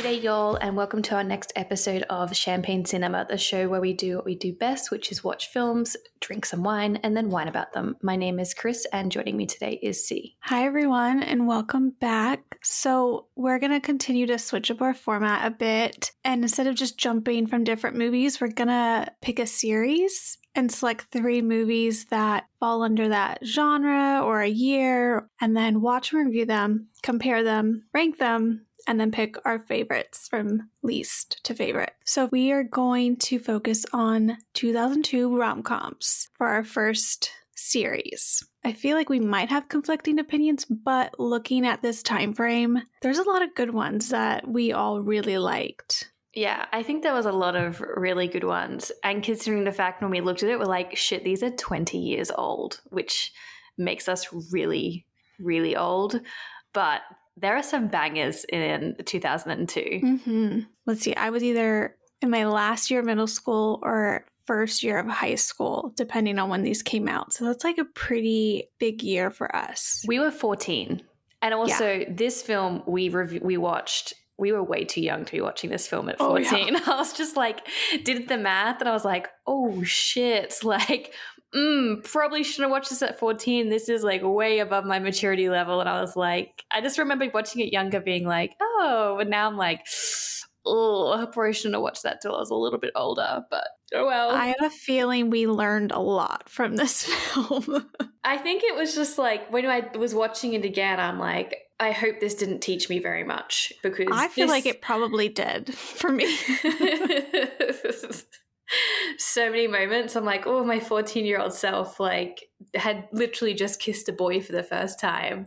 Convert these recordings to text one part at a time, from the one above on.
G'day, y'all, and welcome to our next episode of Champagne Cinema, the show where we do what we do best, which is watch films, drink some wine, and then whine about them. My name is Chris, and joining me today is C. Hi, everyone, and welcome back. So, we're going to continue to switch up our format a bit. And instead of just jumping from different movies, we're going to pick a series and select three movies that fall under that genre or a year, and then watch and review them, compare them, rank them, and then pick our favorites from least to favorite. So we are going to focus on 2002 rom coms for our first series. I feel like we might have conflicting opinions, but looking at this time frame, there's a lot of good ones that we all really liked. Yeah, I think there was a lot of really good ones. And considering the fact when we looked at it, we're like, shit, these are 20 years old, which makes us really, really old. But there are some bangers in 2002. Mm-hmm. Let's see, I was either in my last year of middle school or first year of high school, depending on when these came out. So that's like a pretty big year for us. We were 14. And also, yeah. this film we rev- we watched we were way too young to be watching this film at 14. Oh, yeah. I was just like, did the math and I was like, oh shit. Like, mm, probably shouldn't have watched this at 14. This is like way above my maturity level. And I was like, I just remember watching it younger being like, oh, and now I'm like, oh, I probably shouldn't have watched that till I was a little bit older, but oh well. I have a feeling we learned a lot from this film. I think it was just like when I was watching it again, I'm like, I hope this didn't teach me very much because I feel this... like it probably did for me. so many moments I'm like, oh, my 14 year old self like had literally just kissed a boy for the first time.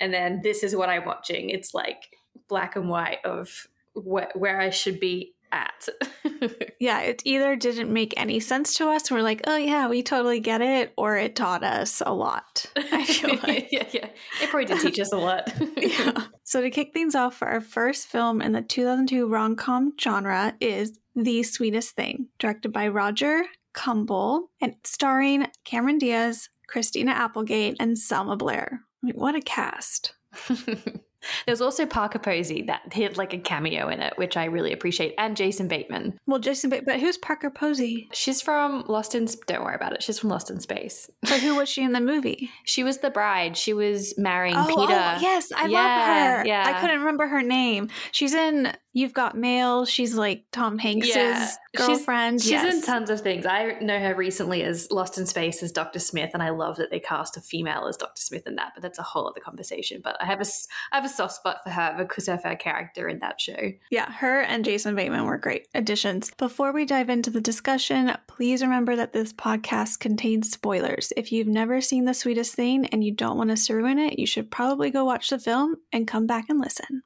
And then this is what I'm watching. It's like black and white of wh- where I should be at. yeah, it either didn't make any sense to us. We're like, oh yeah, we totally get it, or it taught us a lot. I feel like, yeah, yeah, it probably did teach us a lot. yeah. So to kick things off for our first film in the 2002 rom com genre is The Sweetest Thing, directed by Roger Kumble and starring Cameron Diaz, Christina Applegate, and Selma Blair. I mean, what a cast! There's also Parker Posey that had like a cameo in it, which I really appreciate, and Jason Bateman. Well, Jason Bateman, but who's Parker Posey? She's from Lost in. Space. Don't worry about it. She's from Lost in Space. But who was she in the movie? she was the bride. She was marrying oh, oh Peter. Oh, yes, I yeah, love her. Yeah, I couldn't remember her name. She's in You've Got Mail. She's like Tom Hanks's yeah, girlfriend. She's, yes. she's in tons of things. I know her recently as Lost in Space as Dr. Smith, and I love that they cast a female as Dr. Smith in that. But that's a whole other conversation. But I have a I have a soft spot for her because of her character in that show. Yeah, her and Jason Bateman were great additions. Before we dive into the discussion, please remember that this podcast contains spoilers. If you've never seen The Sweetest Thing and you don't want us to ruin it, you should probably go watch the film and come back and listen.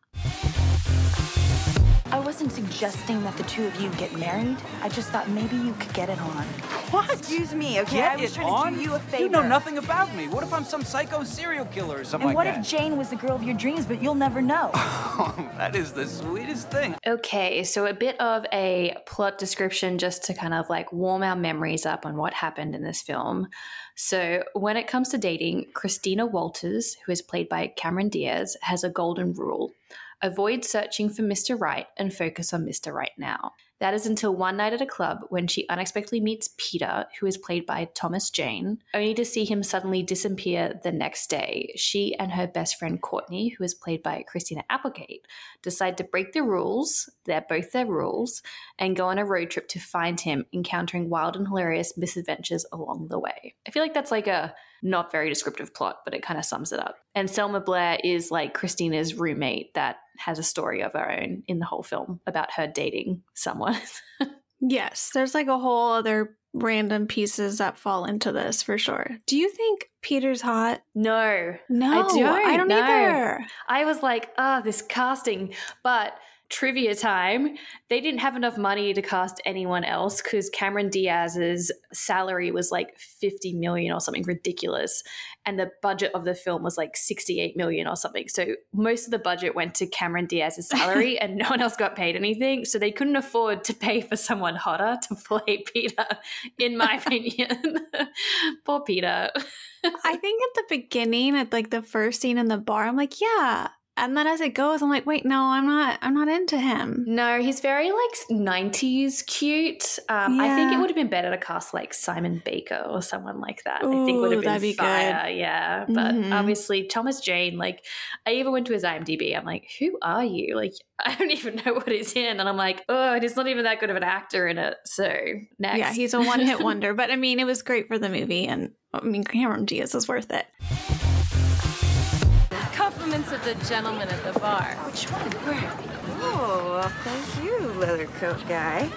I wasn't suggesting that the two of you get married. I just thought maybe you could get it on. What? Excuse me, okay? Get I was it trying on? to do you a favor. You know nothing about me. What if I'm some psycho serial killer or something and like that? And what if Jane was the girl of your dreams, but you'll never know? that is the sweetest thing. Okay, so a bit of a plot description just to kind of like warm our memories up on what happened in this film. So, when it comes to dating, Christina Walters, who is played by Cameron Diaz, has a golden rule avoid searching for Mr. Right and focus on Mr. Right now. That is until one night at a club when she unexpectedly meets Peter, who is played by Thomas Jane, only to see him suddenly disappear the next day. She and her best friend Courtney, who is played by Christina Applegate, decide to break the rules, they're both their rules, and go on a road trip to find him, encountering wild and hilarious misadventures along the way. I feel like that's like a not very descriptive plot, but it kind of sums it up. And Selma Blair is like Christina's roommate that has a story of her own in the whole film about her dating someone. yes, there's like a whole other random pieces that fall into this for sure. Do you think Peter's hot? No. No. I don't. I don't no. either. I was like, ah, oh, this casting. But trivia time, they didn't have enough money to cast anyone else because Cameron Diaz's salary was like 50 million or something ridiculous. And the budget of the film was like 68 million or something. So most of the budget went to Cameron Diaz's salary and no one else got paid anything. So they couldn't afford to pay for someone hotter to play Peter, in my opinion. Poor Peter. I think at the beginning, at like the first scene in the bar, I'm like, yeah, And then as it goes, I'm like, wait, no, I'm not. I'm not into him. No, he's very like 90s cute. Um, I think it would have been better to cast like Simon Baker or someone like that. I think would have been be fire. Yeah. But Mhm. obviously, Thomas Jane, like, I even went to his IMDb. I'm like, who are you? Like, I don't even know what he's in. And I'm like, oh, and he's not even that good of an actor in it. So, next. Yeah, he's a one hit wonder. But I mean, it was great for the movie, and I mean, Cameron Diaz is worth it. Compliments of the gentleman at the bar. Which one? Where? Oh, thank you, leather coat guy.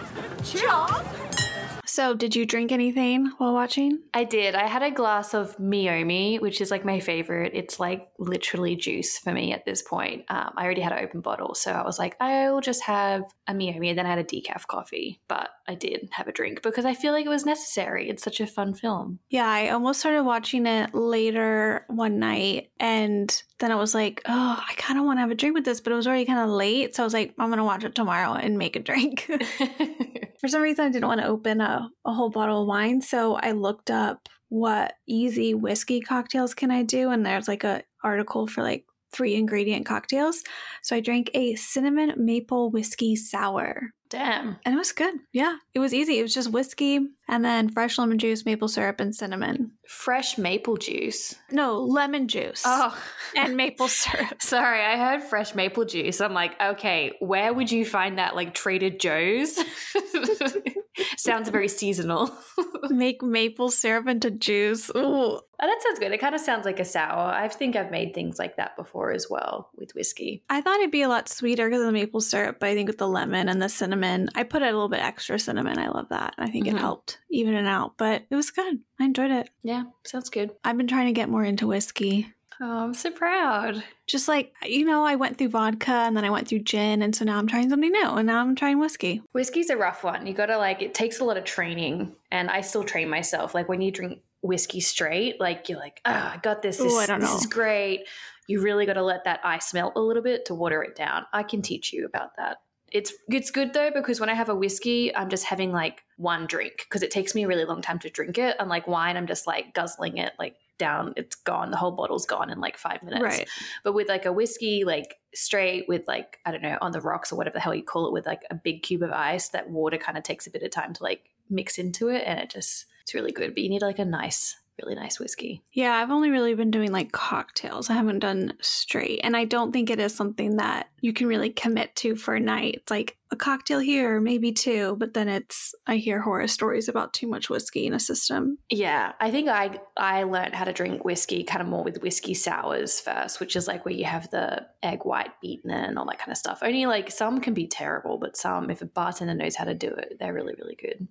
So, did you drink anything while watching? I did. I had a glass of Meiomi, which is like my favorite. It's like literally juice for me at this point. Um, I already had an open bottle, so I was like, I will just have a Meiomi, and then I had a decaf coffee. But I did have a drink because I feel like it was necessary. It's such a fun film. Yeah, I almost started watching it later one night, and then I was like, oh, I kind of want to have a drink with this, but it was already kind of late. So I was like, I'm going to watch it tomorrow and make a drink. For some reason, I didn't want to open a, a whole bottle of wine. So I looked up what easy whiskey cocktails can I do. And there's like a article for like three ingredient cocktails. So I drank a cinnamon maple whiskey sour. Damn. And it was good. Yeah, it was easy. It was just whiskey and then fresh lemon juice, maple syrup, and cinnamon. Fresh maple juice. No, lemon juice. Oh, And maple syrup. sorry. I heard fresh maple juice. I'm like, okay, where would you find that? Like Trader Joe's? Sounds very seasonal. Make maple syrup into juice. Ooh. Oh, that sounds good. It kind of sounds like a sour. I think I've made things like that before as well with whiskey. I thought it'd be a lot sweeter because of the maple syrup, but I think with the lemon and the cinnamon, I put a little bit extra cinnamon. I love that. I think Mhm. it helped even it out, but it was good. I enjoyed it. Yeah, sounds good. I've been trying to get more into whiskey. Oh, I'm so proud. Just like, you know, I went through vodka and then I went through gin, and so now I'm trying something new, and now I'm trying whiskey. Whiskey's a rough one. You gotta like, it takes a lot of training, and I still train myself. Like when you drink whiskey straight, like you're like, oh, I got this. This, Ooh, I don't this know. is great. You really gotta let that ice melt a little bit to water it down. I can teach you about that. It's it's good though because when I have a whiskey, I'm just having like one drink because it takes me a really long time to drink it. Unlike wine, I'm just like guzzling it like down. It's gone. The whole bottle's gone in like five minutes. Right. But with like a whiskey, like straight with like, I don't know, on the rocks or whatever the hell you call it, with like a big cube of ice, that water kind of takes a bit of time to like mix into it and it just, it's really good. But you need like a nice, really nice whiskey. Yeah, I've only really been doing like cocktails. I haven't done straight. And I don't think it is something that you can really commit to for a night. It's like a cocktail here, maybe two, but then it's, I hear horror stories about too much whiskey in a system. Yeah, I think I I learned how to drink whiskey kind of more with whiskey sours first, which is like where you have the egg white beaten and all that kind of stuff. Only like some can be terrible, but some, if a bartender knows how to do it, they're really really good.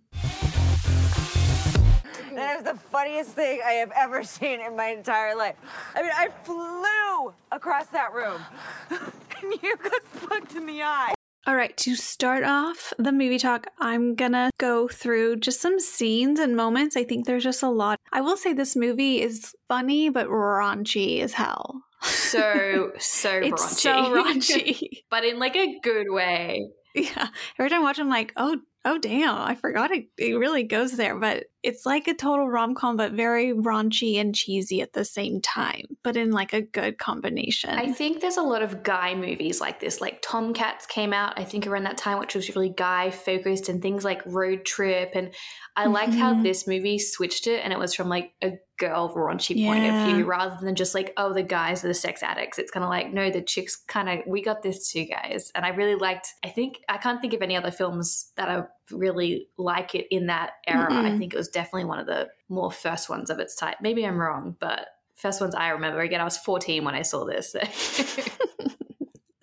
That is the funniest thing I have ever seen in my entire life. I mean, I flew across that room, and you got fucked in the eye. All right, to start off the movie talk, I'm gonna go through just some scenes and moments. I think there's just a lot. I will say this movie is funny, but raunchy as hell. So so It's raunchy, so raunchy. but in like a good way. Yeah. Every time I watch, I'm like, oh, oh, damn! I forgot it. It really goes there, but it's like a total rom com, but very raunchy and cheesy at the same time, but in like a good combination. I think there's a lot of guy movies like this. Like Tomcats came out, I think, around that time, which was really guy focused and things like Road Trip. And I liked how Mhm. this movie switched it and it was from like a girl raunchy point of view rather than just like, oh, the guys are the sex addicts. It's kind of like, no, the chicks kind of, we got this too, guys. And I really liked, I think, I can't think of any other films that are really like it in that era. I Mm-mm. think it was definitely one of the more first ones of its type. Maybe I'm wrong, but first ones I remember. Again, I was 14 when I saw this.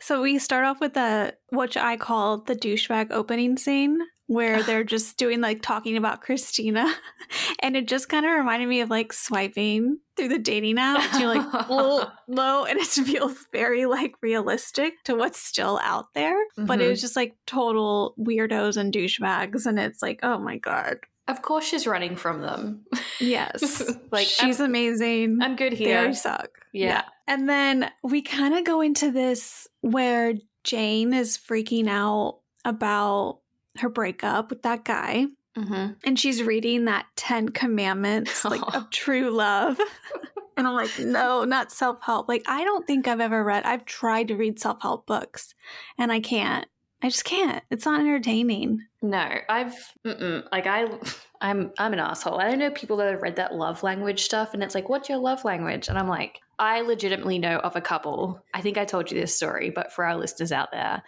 So we start off with the which I call the douchebag opening scene where they're just doing like talking about Christina. And it just kind of reminded me of like swiping through the dating app. You're like, well, low, and it feels very like realistic to what's still out there. But it Mhm. was just like total weirdos and douchebags. And it's like, oh my God. of course, she's running from them. Yes. like She's I'm, amazing. I'm good here. already suck. Yeah. And then we kind of go into this where Jane is freaking out about her breakup with that guy. hmm And she's reading that 10 commandments like of true love. And I'm like, no, not self help. Like, I don't think I've ever read, I've tried to read self help books and I can't. I just can't. It's not entertaining. No, I've mm-mm. like I, I'm I'm an asshole. I know people that have read that love language stuff, and it's like, what's your love language? And I'm like, I legitimately know of a couple. I think I told you this story, but for our listeners out there,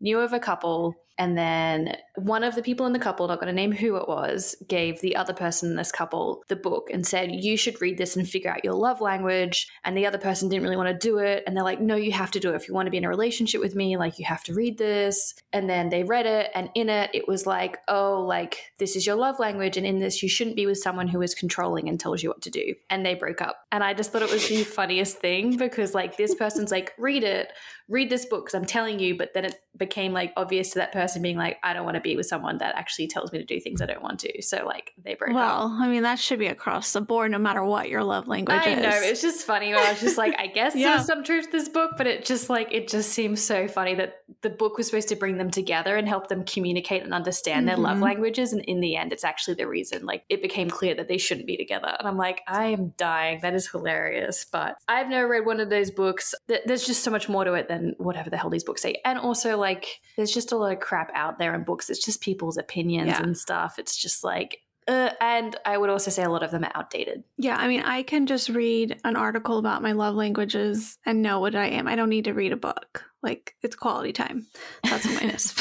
knew of a couple and then one of the people in the couple, not going to name who it was, gave the other person in this couple the book and said, You should read this and figure out your love language. And the other person didn't really want to do it. And they're like, No, you have to do it. If you want to be in a relationship with me, like, you have to read this. And then they read it. And in it, it was like, Oh, like, this is your love language. And in this, you shouldn't be with someone who is controlling and tells you what to do. And they broke up. And I just thought it was the funniest thing because, like, this person's like, Read it, read this book because I'm telling you. But then it became like obvious to that person person being like, I don't want to be with someone that actually tells me to do things I don't want to. So like they broke well, up. I mean that should be across the board, no matter what your love language is. I is. know it's just funny. I was just like, I guess Yeah. there's some truth to this book, but it just like it just seems so funny that the book was supposed to bring them together and help them communicate and understand their love Mhm. languages, and in the end, it's actually the reason like it became clear that they shouldn't be together. And I'm like, I am dying. That is hilarious. But I've never read one of those books. There's just so much more to it than whatever the hell these books say, and also like there's just a lot of crap out there in books. It's just people's opinions Yeah. and stuff. It's just like. Uh, and I would also say a lot of them are outdated. Yeah, I mean, I can just read an article about my love languages and know what I am. I don't need to read a book. Like, it's quality time. That's what mine is.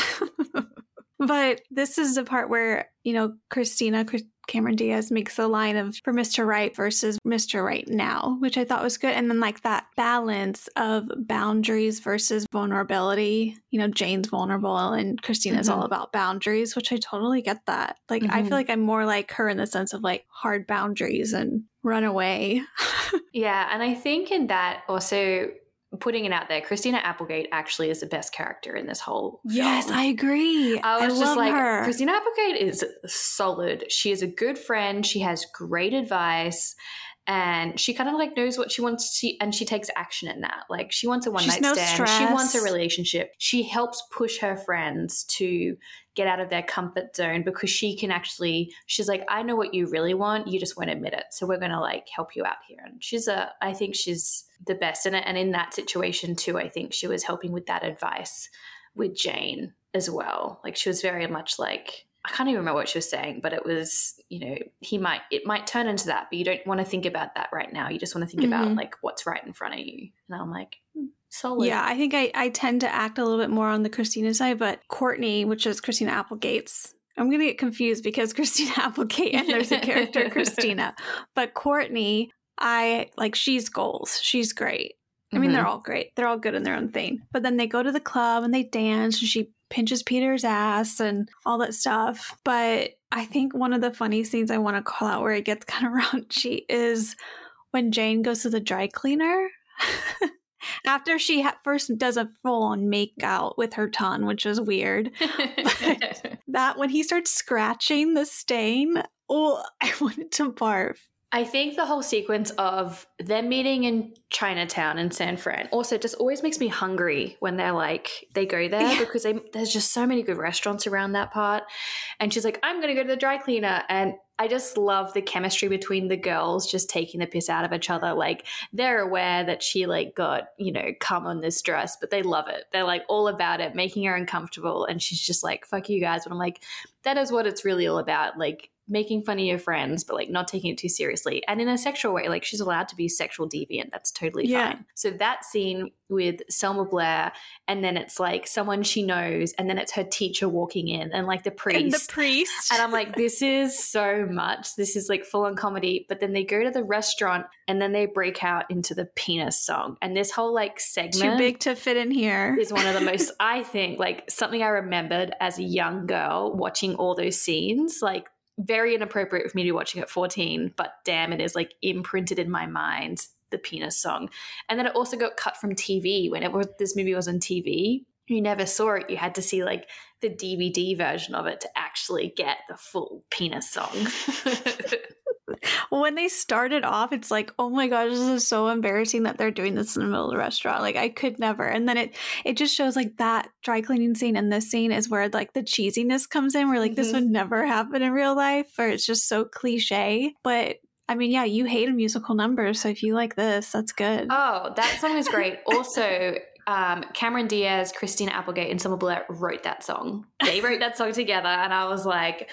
but this is the part where, you know, Christina, Chris- Cameron Diaz makes the line of for Mr. Right versus Mr. Right now, which I thought was good. And then, like, that balance of boundaries versus vulnerability. You know, Jane's vulnerable and Christina's Mhm. all about boundaries, which I totally get that. Like, I Mhm. feel like I'm more like her in the sense of like hard boundaries and run away. Yeah, and I think in that also putting it out there, Christina Applegate actually is the best character in this whole. Yes. I agree. I was just love like, her. Christina Applegate is solid. She is a good friend. She has great advice. And she kind of like knows what she wants to, and she takes action in that. Like she wants a one night no stand. She wants a relationship. She helps push her friends to get out of their comfort zone because she can actually. She's like, I know what you really want. You just won't admit it. So we're gonna like help you out here. And she's a. I think she's the best in it. And in that situation too, I think she was helping with that advice with Jane as well. Like she was very much like I can't even remember what she was saying, but it was, you know, he might it might turn into that, but you don't want to think about that right now. You just want to think about Mhm. like what's right in front of you. And I'm like, hmm, solid. Yeah, I think I, I tend to act a little bit more on the Christina side, but Courtney, which is Christina Applegate's, I'm going to get confused because Christina Applegate and there's a character, Christina. But Courtney, I like, she's goals. She's great. I mean, Mhm. they're all great. They're all good in their own thing. But then they go to the club and they dance and she pinches Peter's ass and all that stuff. But I think one of the funny scenes I want to call out where it gets kind of raunchy is when Jane goes to the dry cleaner. After she ha- first does a full on make out with her tongue, which is weird. That when he starts scratching the stain, oh, I wanted to barf. I think the whole sequence of them meeting in Chinatown in San Fran also just always makes me hungry when they're like they go there Yeah. because they, there's just so many good restaurants around that part. And she's like, I'm going to go to the dry cleaner, and I just love the chemistry between the girls just taking the piss out of each other. Like they're aware that she like got you know come on this dress, but they love it. They're like all about it, making her uncomfortable, and she's just like, "Fuck you guys." But I'm like, that is what it's really all about. Like making fun of your friends, but like not taking it too seriously. And in a sexual way, like she's allowed to be sexual deviant. That's totally Yeah. fine. So that scene with Selma Blair, and then it's like someone she knows, and then it's her teacher walking in, and like the priest. And the priest. And I'm like, this is so much. This is like full on comedy. But then they go to the restaurant and then they break out into the penis song. And this whole like segment too big to fit in here. is one of the most, I think, like something I remembered as a young girl watching all those scenes. Like, very inappropriate for me to be watching at 14, but damn, it is like imprinted in my mind the penis song. And then it also got cut from TV when this movie was on TV. You never saw it. You had to see like the DVD version of it to actually get the full penis song. when they started off, it's like, oh my gosh, this is so embarrassing that they're doing this in the middle of the restaurant. Like I could never. And then it it just shows like that dry cleaning scene and this scene is where like the cheesiness comes in, where like this Mhm. would never happen in real life, or it's just so cliche. But I mean, yeah, you hate a musical number, so if you like this, that's good. Oh, that song is great. also, um, Cameron Diaz, Christina Applegate, and Selma Blair wrote that song. They wrote that song together, and I was like,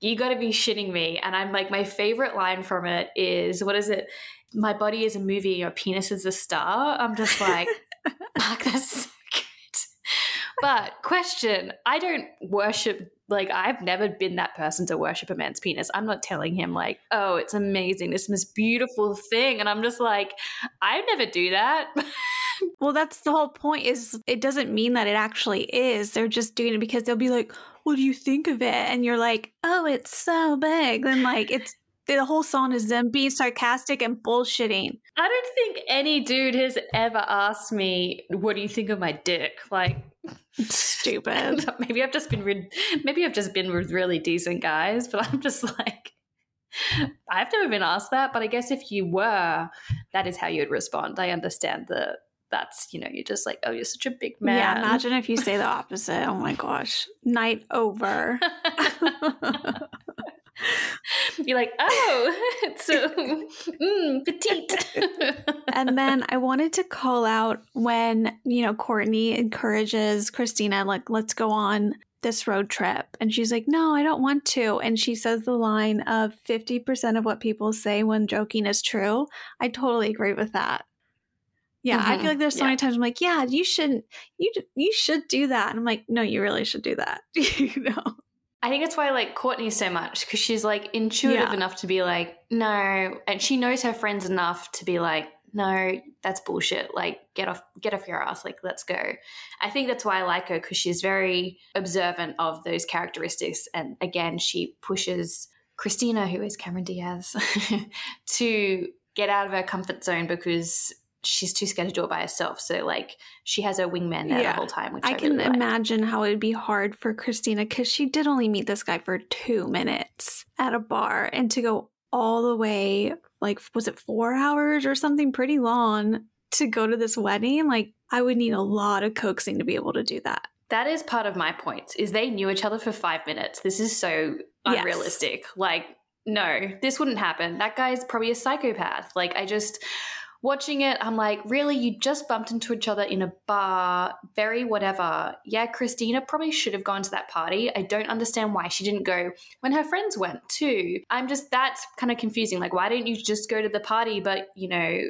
"You got to be shitting me!" And I'm like, my favorite line from it is, "What is it? My body is a movie, your penis is a star." I'm just like, "Fuck, that's so good." But question: I don't worship. Like I've never been that person to worship a man's penis. I'm not telling him like, "Oh, it's amazing, this most beautiful thing," and I'm just like, I never do that. Well, that's the whole point is it doesn't mean that it actually is. They're just doing it because they'll be like, "What do you think of it?" And you're like, "Oh, it's so big." Then like it's the whole song is them being sarcastic and bullshitting. I don't think any dude has ever asked me, "What do you think of my dick?" Like, Stupid. maybe I've just been, re- maybe I've just been with really decent guys, but I'm just like, I've never been asked that. But I guess if you were, that is how you'd respond. I understand that. That's you know, you're just like, oh, you're such a big man. Yeah, imagine if you say the opposite. Oh my gosh. Night over. You're like, oh, it's so mm, petite. and then I wanted to call out when, you know, Courtney encourages Christina, like, let's go on this road trip. And she's like, no, I don't want to. And she says the line of 50% of what people say when joking is true. I totally agree with that. Yeah, I Mhm. feel like there's so Yeah. many times I'm like, yeah, you shouldn't, you you should do that. And I'm like, no, you really should do that. you know? I think that's why I like Courtney so much because she's like intuitive Yeah. enough to be like, no, and she knows her friends enough to be like, no, that's bullshit. Like, get off, get off your ass. Like, let's go. I think that's why I like her because she's very observant of those characteristics, and again, she pushes Christina, who is Cameron Diaz, to get out of her comfort zone because she's too scared to do it by herself. So, like, she has her wingman there Yeah. the whole time, which I, I can really like. imagine how it would be hard for Christina because she did only meet this guy for two minutes at a bar and to go all the way, like, was it four hours or something pretty long to go to this wedding? Like, I would need a lot of coaxing to be able to do that. That is part of my point. Is they knew each other for five minutes. This is so Yes. unrealistic. Like, no, this wouldn't happen. That guy's probably a psychopath. Like, I just watching it, I'm like, really, you just bumped into each other in a bar, very whatever. Yeah, Christina probably should have gone to that party. I don't understand why she didn't go when her friends went too. I'm just that's kind of confusing. Like, why didn't you just go to the party? But you know.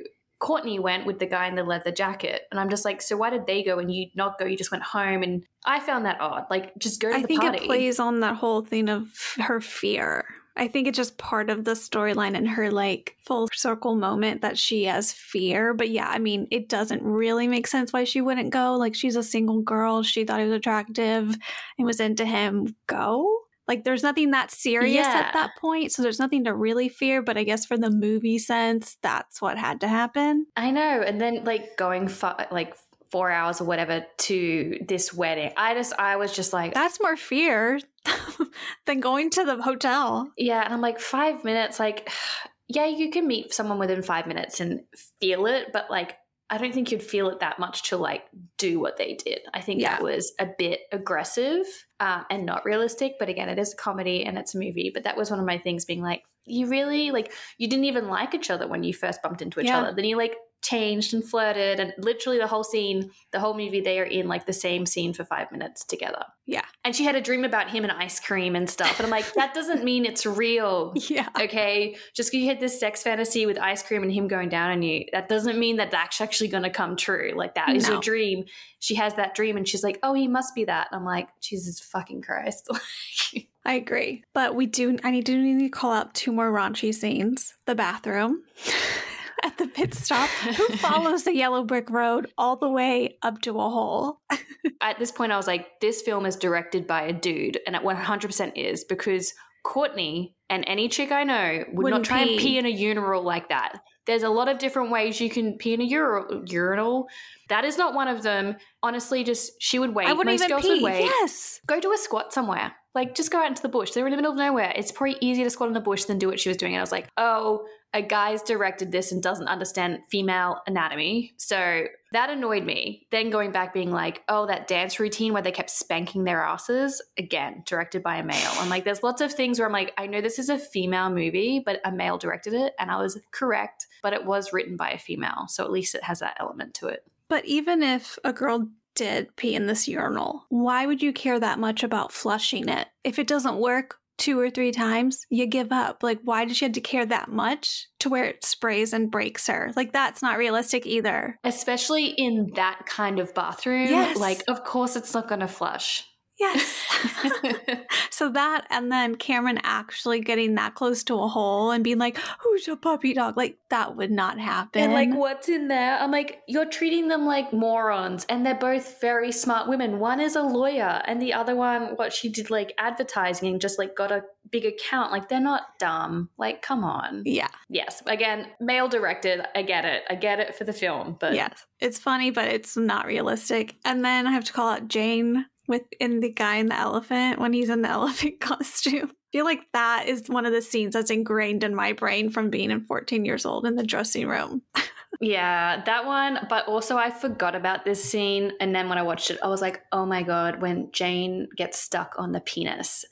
Courtney went with the guy in the leather jacket. And I'm just like, so why did they go and you not go? You just went home. And I found that odd. Like, just go to I the party. I think it plays on that whole thing of her fear. I think it's just part of the storyline and her like full circle moment that she has fear. But yeah, I mean, it doesn't really make sense why she wouldn't go. Like, she's a single girl. She thought he was attractive and was into him. Go. Like, there's nothing that serious Yeah. at that point. So there's nothing to really fear. But I guess for the movie sense, that's what had to happen. I know. And then like going for like four hours or whatever to this wedding. I just, I was just like, That's more fear than going to the hotel. yeah. And I'm like, five minutes, like, yeah, you can meet someone within five minutes and feel it. But like, I don't think you'd feel it that much to like do what they did. I think Yeah. that was a bit aggressive um, and not realistic. But again, it is a comedy and it's a movie. But that was one of my things being like, you really like, you didn't even like each other when you first bumped into each Yeah. other. Then you like changed and flirted. And literally the whole scene, the whole movie, they are in like the same scene for five minutes together. Yeah. And she had a dream about him and ice cream and stuff. And I'm like, that doesn't mean it's real. Yeah. Okay, just because you had this sex fantasy with ice cream and him going down on you, that doesn't mean that that's actually going to come true. Like that is No. your dream. She has that dream, and she's like, "Oh, he must be that." And I'm like, Jesus fucking Christ! I agree. But we do I need to need to call out two more raunchy scenes. The bathroom at the pit stop. Who follows the yellow brick road all the way up to a hole? At this point, I was like, this film is directed by a dude, and it 100% is because Courtney and any chick I know would Wouldn't not try pee. and pee in a urinal like that. There's a lot of different ways you can pee in a ur- urinal. That is not one of them. Honestly, just she would wait. I wouldn't Most even girls pee. would wait. Yes. Go do a squat somewhere. Like, just go out into the bush. They're in the middle of nowhere. It's probably easier to squat in the bush than do what she was doing. And I was like, oh, a guy's directed this and doesn't understand female anatomy. So that annoyed me. Then going back, being like, oh, that dance routine where they kept spanking their asses, again, directed by a male. I'm like, there's lots of things where I'm like, I know this is a female movie, but a male directed it. And I was correct, but it was written by a female. So at least it has that element to it. But even if a girl did pee in this urinal, why would you care that much about flushing it? If it doesn't work two or three times, you give up. Like, why did she have to care that much to where it sprays and breaks her? Like, that's not realistic either. Especially in that kind of bathroom. Yes. Like, of course, it's not going to flush. Yes. so that, and then Cameron actually getting that close to a hole and being like, who's a puppy dog? Like, that would not happen. And like, what's in there? I'm like, you're treating them like morons, and they're both very smart women. One is a lawyer, and the other one, what she did, like advertising and just like got a big account. Like, they're not dumb. Like, come on. Yeah. Yes. Again, male directed. I get it. I get it for the film, but Yes. It's funny, but it's not realistic. And then I have to call out Jane with in the guy in the elephant when he's in the elephant costume. I feel like that is one of the scenes that's ingrained in my brain from being in 14 years old in the dressing room. Yeah, that one. But also, I forgot about this scene. And then when I watched it, I was like, oh my God, when Jane gets stuck on the penis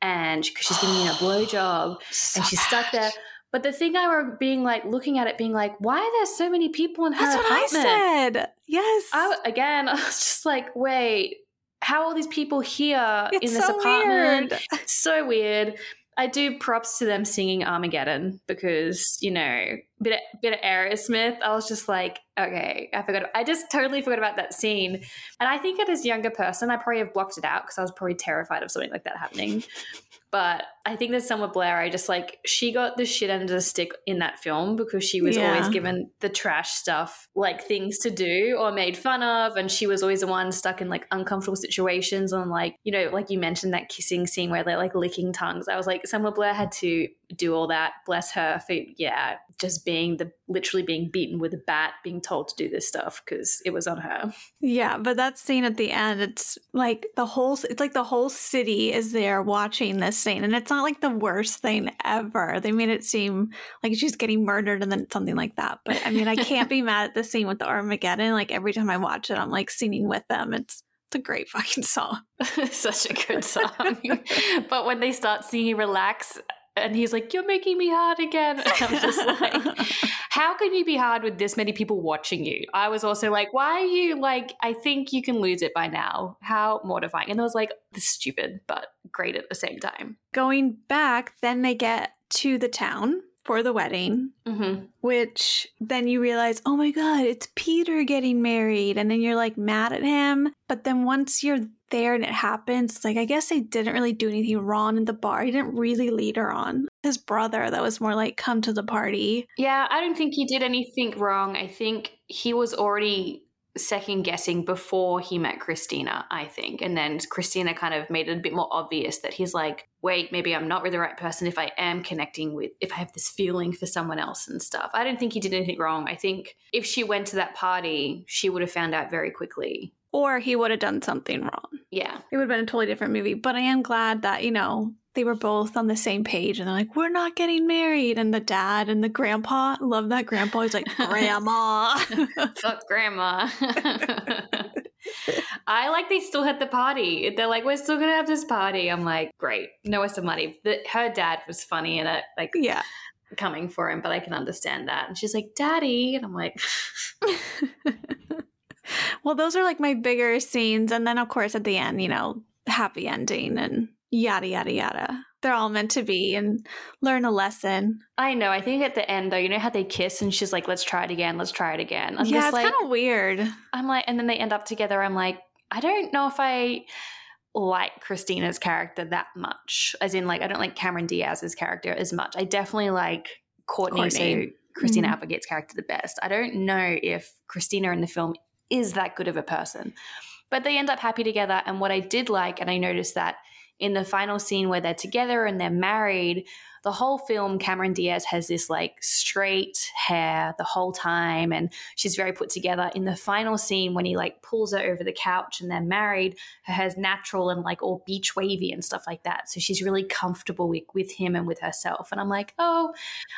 and because she's giving me a blowjob and she's stuck there. But the thing I were being like, looking at it, being like, why are there so many people in her That's what I apartment? said. Yes. I, again, I was just like, wait, how are all these people here it's in this so apartment? weird. so weird. I do props to them singing Armageddon because you know bit of, bit of Aerosmith. I was just like, okay, I forgot. I just totally forgot about that scene, and I think as a younger person, I probably have blocked it out because I was probably terrified of something like that happening. But I think that Selma Blair, I just like she got the shit of the stick in that film because she was Yeah. always given the trash stuff, like things to do or made fun of, and she was always the one stuck in like uncomfortable situations and like you know, like you mentioned that kissing scene where they're like licking tongues. I was like, Selma Blair had to do all that. Bless her for yeah, just being the literally being beaten with a bat, being told to do this stuff because it was on her. Yeah, but that scene at the end, it's like the whole it's like the whole city is there watching this scene and it's not like the worst thing ever. They made it seem like she's getting murdered and then something like that. But I mean, I can't be mad at the scene with the Armageddon. Like every time I watch it, I'm like singing with them. It's it's a great fucking song. Such a good song. but when they start singing Relax, and he's like, You're making me hard again. And I'm just like, How can you be hard with this many people watching you? I was also like, Why are you like, I think you can lose it by now. How mortifying. And I was like, This is stupid, but great at the same time. Going back, then they get to the town for the wedding. Mm-hmm. which then you realize, oh my God, it's Peter getting married. And then you're like mad at him. But then once you're there and it happens, it's like, I guess they didn't really do anything wrong in the bar. He didn't really lead her on. His brother, that was more like, come to the party. Yeah, I don't think he did anything wrong. I think he was already second guessing before he met Christina, I think. And then Christina kind of made it a bit more obvious that he's like, wait, maybe I'm not really the right person if I am connecting with, if I have this feeling for someone else and stuff. I don't think he did anything wrong. I think if she went to that party, she would have found out very quickly. Or he would have done something wrong. Yeah. It would have been a totally different movie. But I am glad that, you know, they were both on the same page and they're like, we're not getting married. And the dad and the grandpa, love that grandpa. He's like, Grandma. Fuck grandma. I like they still had the party. They're like, we're still gonna have this party. I'm like, great. No waste of money. The, her dad was funny in it, uh, like yeah. coming for him, but I can understand that. And she's like, Daddy. And I'm like, Well, those are like my bigger scenes. And then, of course, at the end, you know, happy ending and yada, yada, yada. They're all meant to be and learn a lesson. I know. I think at the end though, you know how they kiss and she's like, let's try it again, let's try it again. I'm yeah, it's like kind of weird. I'm like, and then they end up together. I'm like, I don't know if I like Christina's character that much. As in, like, I don't like Cameron Diaz's character as much. I definitely like Courtney, Courtney. so Christina Mhm. Applegate's character the best. I don't know if Christina in the film is that good of a person, but they end up happy together. And what I did like, and I noticed that in the final scene where they're together and they're married, the whole film, Cameron Diaz has this like straight hair the whole time, and she's very put together. In the final scene, when he like pulls her over the couch and they're married, her hair's natural and like all beach wavy and stuff like that. So she's really comfortable with, with him and with herself. And I'm like, oh,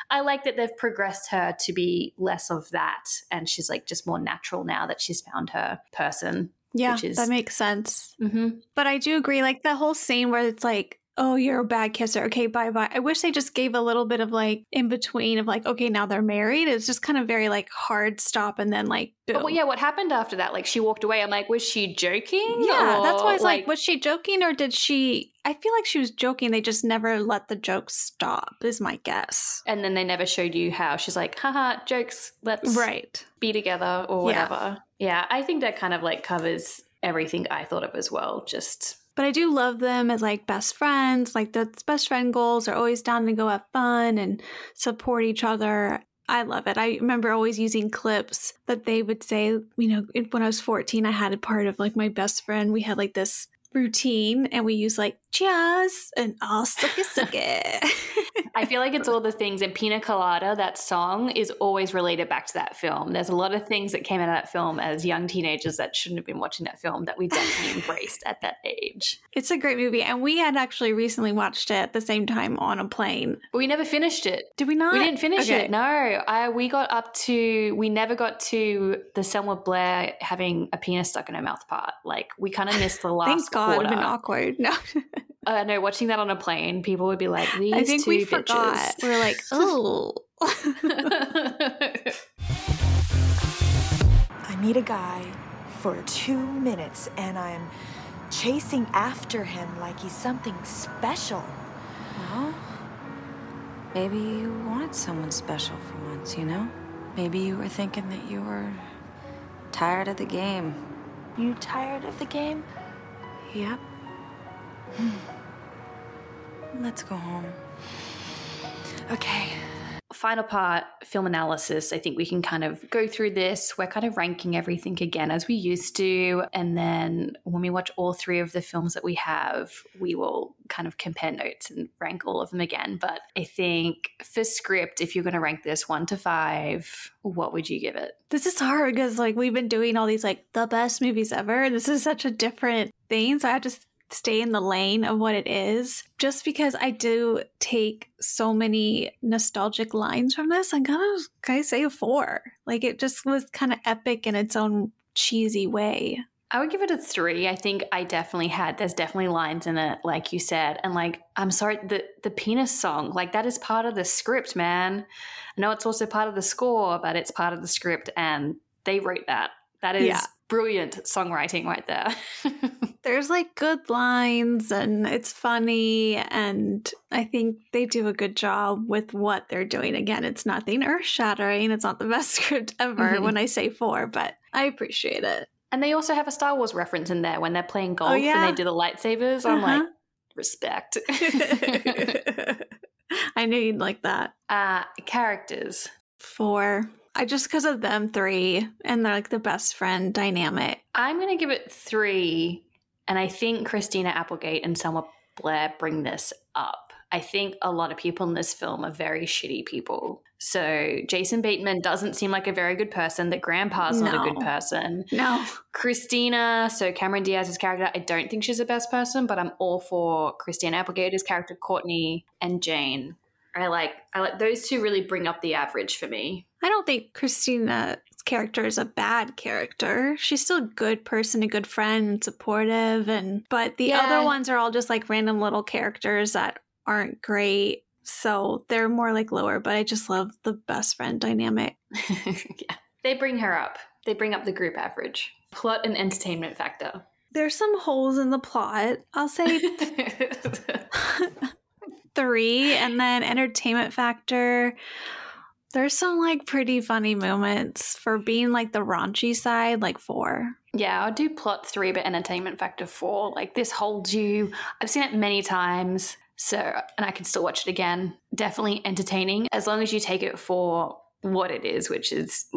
I like that they've progressed her to be less of that. And she's like just more natural now that she's found her person. Yeah, is- that makes sense. hmm But I do agree, like the whole scene where it's like, oh, you're a bad kisser. Okay, bye bye. I wish they just gave a little bit of like in between of like, okay, now they're married. It's just kind of very like hard stop and then like, boom. But well, yeah, what happened after that? Like she walked away. I'm like, was she joking? Yeah, that's why I was like, was she joking or did she? I feel like she was joking. They just never let the joke stop, is my guess. and then they never showed you how. She's like, haha, jokes. Let's Right. be together or whatever. Yeah. I think that kind of like covers everything I thought of as well. Just But I do love them as like best friends. Like the best friend goals are always down to go have fun and support each other. I love it. I remember always using clips that they would say, you know, when I was 14, I had a part of like my best friend. We had like this routine and we use like cheers and suck it suck it. I feel like it's all the things. And Pina Colada, that song, is always related back to that film. There's a lot of things that came out of that film as young teenagers that shouldn't have been watching that film that we definitely embraced at that age. it's a great movie. And we had actually recently watched it at the same time on a plane. But we never finished it. Did we not? We didn't finish Okay. it. No, I we got up to we never got to the Selma Blair having a penis stuck in her mouth part. Like we kind of missed the last. Thank God, it'd quarter. been awkward. No, Uh, no, watching that on a plane, people would be like, "These I think two we bitches." forgot. We're like, oh. I meet a guy for two minutes and I'm chasing after him like he's something special. Well, maybe you wanted someone special for once, you know? Maybe you were thinking that you were tired of the game. You tired of the game? Yep. Let's go home. Okay. Final part, film analysis. I think we can kind of go through this. We're kind of ranking everything again as we used to. And then when we watch all three of the films that we have, we will kind of compare notes and rank all of them again. But I think for script, if you're going to rank this one to five, what would you give it? This is hard because like we've been doing all these like the best movies ever. This is such a different thing. So I have to stay in the lane of what it is. Just because I do take so many nostalgic lines from this, I'm gonna can I say a four. Like it just was kind of epic in its own cheesy way. I would give it a three. I think I definitely had. There's definitely lines in it, like you said, and like I'm sorry, the the penis song, like that is part of the script, man. I know it's also part of the score, but it's part of the script, and they wrote that. That is Yeah. Brilliant songwriting right there. There's like good lines and it's funny and I think they do a good job with what they're doing. Again, it's nothing earth shattering. It's not the best script ever Mhm. when I say four, but I appreciate it. and they also have a Star Wars reference in there when they're playing golf and yeah? they do the lightsabers. I'm like, Uh-huh. respect. I knew you'd like that. uh, characters. Four. I just because of them three and they're like the best friend dynamic. I'm going to give it three. And I think Christina Applegate and Selma Blair bring this up. I think a lot of people in this film are very shitty people. So Jason Bateman doesn't seem like a very good person. The grandpa's not a good person. No. Christina, so Cameron Diaz's character, I don't think she's the best person, but I'm all for Christina Applegate's character, Courtney, and Jane. I like I like those two really bring up the average for me. I don't think Christina's character is a bad character. She's still a good person, a good friend, and supportive and but the Yeah. other ones are all just like random little characters that aren't great. So they're more like lower, but I just love the best friend dynamic. yeah. They bring her up. They bring up the group average. Plot and entertainment factor. There's some holes in the plot. I'll say three, and then entertainment factor. There's some like pretty funny moments for being like the raunchy side, like four. yeah, I'll do plot three, but entertainment factor four. Like this holds you. I've seen it many times. So, and I can still watch it again. Definitely entertaining as long as you take it for what it is, which is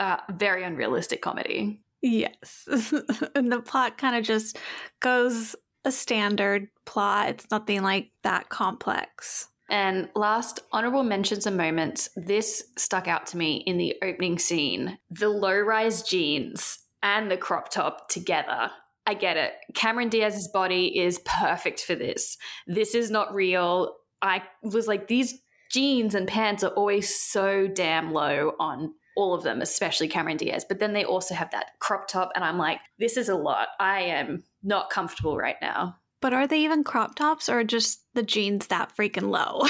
uh, very unrealistic comedy. Yes. and the plot kind of just goes a standard plot. It's nothing like that complex. And last honorable mentions and moments. This stuck out to me in the opening scene. The low rise jeans and the crop top together. I get it. Cameron Diaz's body is perfect for this. This is not real. I was like, these jeans and pants are always so damn low on all of them, especially Cameron Diaz. But then they also have that crop top, and I'm like, this is a lot. I am not comfortable right now. But are they even crop tops or just the jeans that freaking low?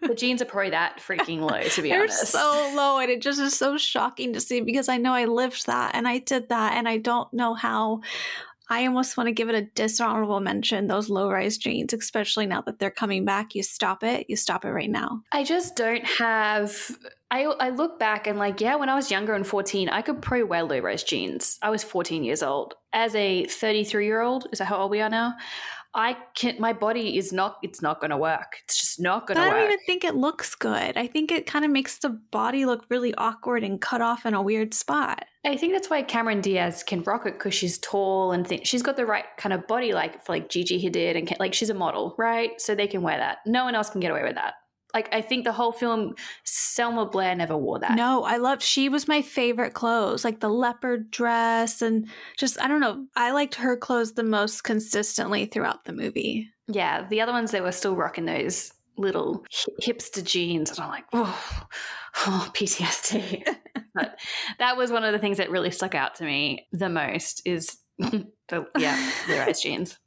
the jeans are probably that freaking low, to be They're honest. so low, and it just is so shocking to see because I know I lived that and I did that, and I don't know how. I almost want to give it a dishonorable mention. Those low rise jeans, especially now that they're coming back, you stop it. You stop it right now. I just don't have. I, I look back and like, yeah, when I was younger and 14, I could probably wear low rise jeans. I was 14 years old. As a 33 year old, is that how old we are now? I can not my body is not it's not gonna work. It's just not gonna work. I don't even think it looks good. I think it kind of makes the body look really awkward and cut off in a weird spot. I think that's why Cameron Diaz can rock it because she's tall and th- she's got the right kind of body, like for like Gigi Hadid and like she's a model, right? So they can wear that. No one else can get away with that. Like I think the whole film, Selma Blair never wore that. No, I loved. She was my favorite clothes, like the leopard dress, and just I don't know. I liked her clothes the most consistently throughout the movie. Yeah, the other ones they were still rocking those little hipster jeans, and I'm like, oh, oh PTSD. but that was one of the things that really stuck out to me the most is the yeah the rise jeans.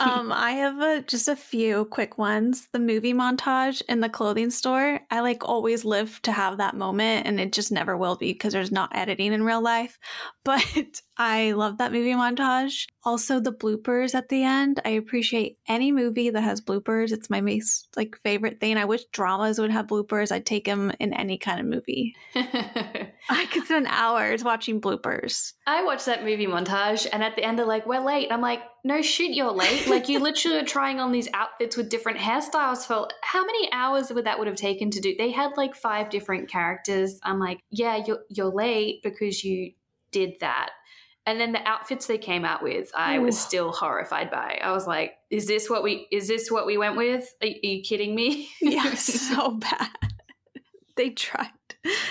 um, I have a, just a few quick ones. The movie montage in the clothing store. I like always live to have that moment, and it just never will be because there's not editing in real life. But I love that movie montage. Also, the bloopers at the end. I appreciate any movie that has bloopers. It's my most like favorite thing. I wish dramas would have bloopers. I'd take them in any kind of movie. I could spend hours watching bloopers. I watched that movie montage, and at the end they're like, "We're late." I'm like, "No shit, you're late." Like you literally are trying on these outfits with different hairstyles for how many hours would that would have taken to do? They had like five different characters. I'm like, "Yeah, you're you're late because you did that." And then the outfits they came out with, I was still horrified by. I was like, "Is this what we? Is this what we went with? Are, are you kidding me?" Yeah, so bad. they tried.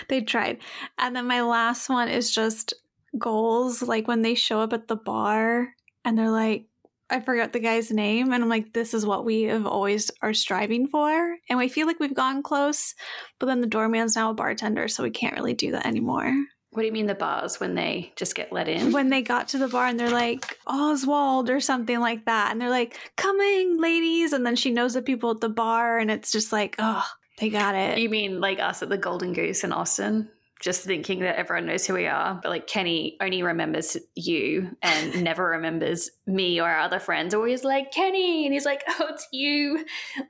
They tried. And then my last one is just goals. Like when they show up at the bar and they're like, I forgot the guy's name. And I'm like, this is what we have always are striving for. And we feel like we've gone close, but then the doorman's now a bartender, so we can't really do that anymore. what do you mean the bars when they just get let in? When they got to the bar and they're like, Oswald or something like that. And they're like, coming, ladies. And then she knows the people at the bar. And it's just like, oh, they got it. You mean like us at the Golden Goose in Austin? Just thinking that everyone knows who we are, but like Kenny only remembers you and never remembers me or our other friends. Always like Kenny, and he's like, "Oh, it's you,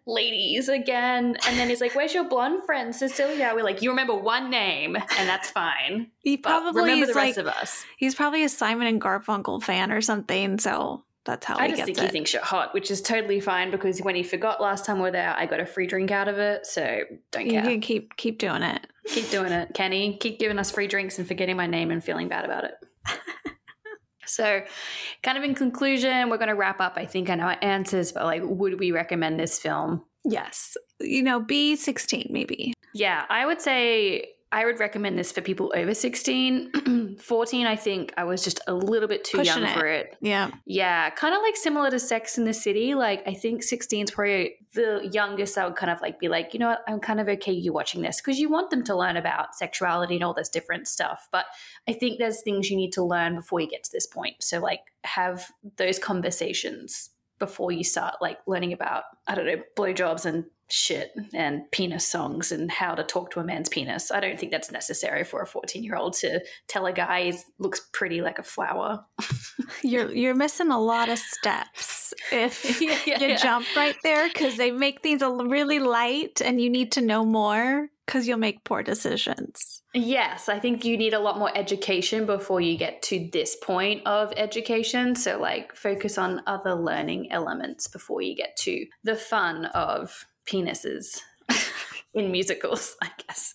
ladies again." And then he's like, "Where's your blonde friend, Cecilia?" We're like, "You remember one name, and that's fine, He probably remember is the rest like, of us." He's probably a Simon and Garfunkel fan or something, so that's how I just think it. he thinks you're hot, which is totally fine because when he forgot last time we were there, I got a free drink out of it. So don't care. you care. can keep keep doing it. Keep doing it, Kenny. Keep giving us free drinks and forgetting my name and feeling bad about it. so, kind of in conclusion, we're going to wrap up. I think I know our answers, but like, would we recommend this film? Yes, you know, B sixteen maybe. Yeah, I would say I would recommend this for people over 16. 14, I think I was just a little bit too Pushing young it. for it. Yeah, Yeah, kind of like similar to Sex in the City. Like, I think 16 is probably the youngest I would kind of like be like, you know what, I'm kind of okay you watching this because you want them to learn about sexuality and all this different stuff. But I think there's things you need to learn before you get to this point. So, like, have those conversations before you start like learning about, I don't know, blowjobs and shit and penis songs and how to talk to a man's penis. I don't think that's necessary for a 14 year old to tell a guy he looks pretty like a flower. you're you're missing a lot of steps if Yeah, yeah, you yeah. jump right there because they make things really light, and you need to know more because you'll make poor decisions. Yes, I think you need a lot more education before you get to this point of education. So, like, focus on other learning elements before you get to the fun of penises in musicals, I guess.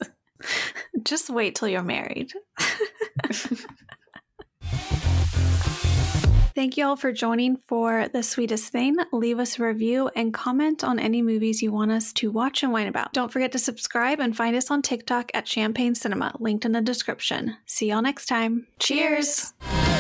Just wait till you're married. Thank you all for joining for The Sweetest Thing. Leave us a review and comment on any movies you want us to watch and whine about. Don't forget to subscribe and find us on TikTok at Champagne Cinema, linked in the description. See y'all next time. Cheers. Cheers.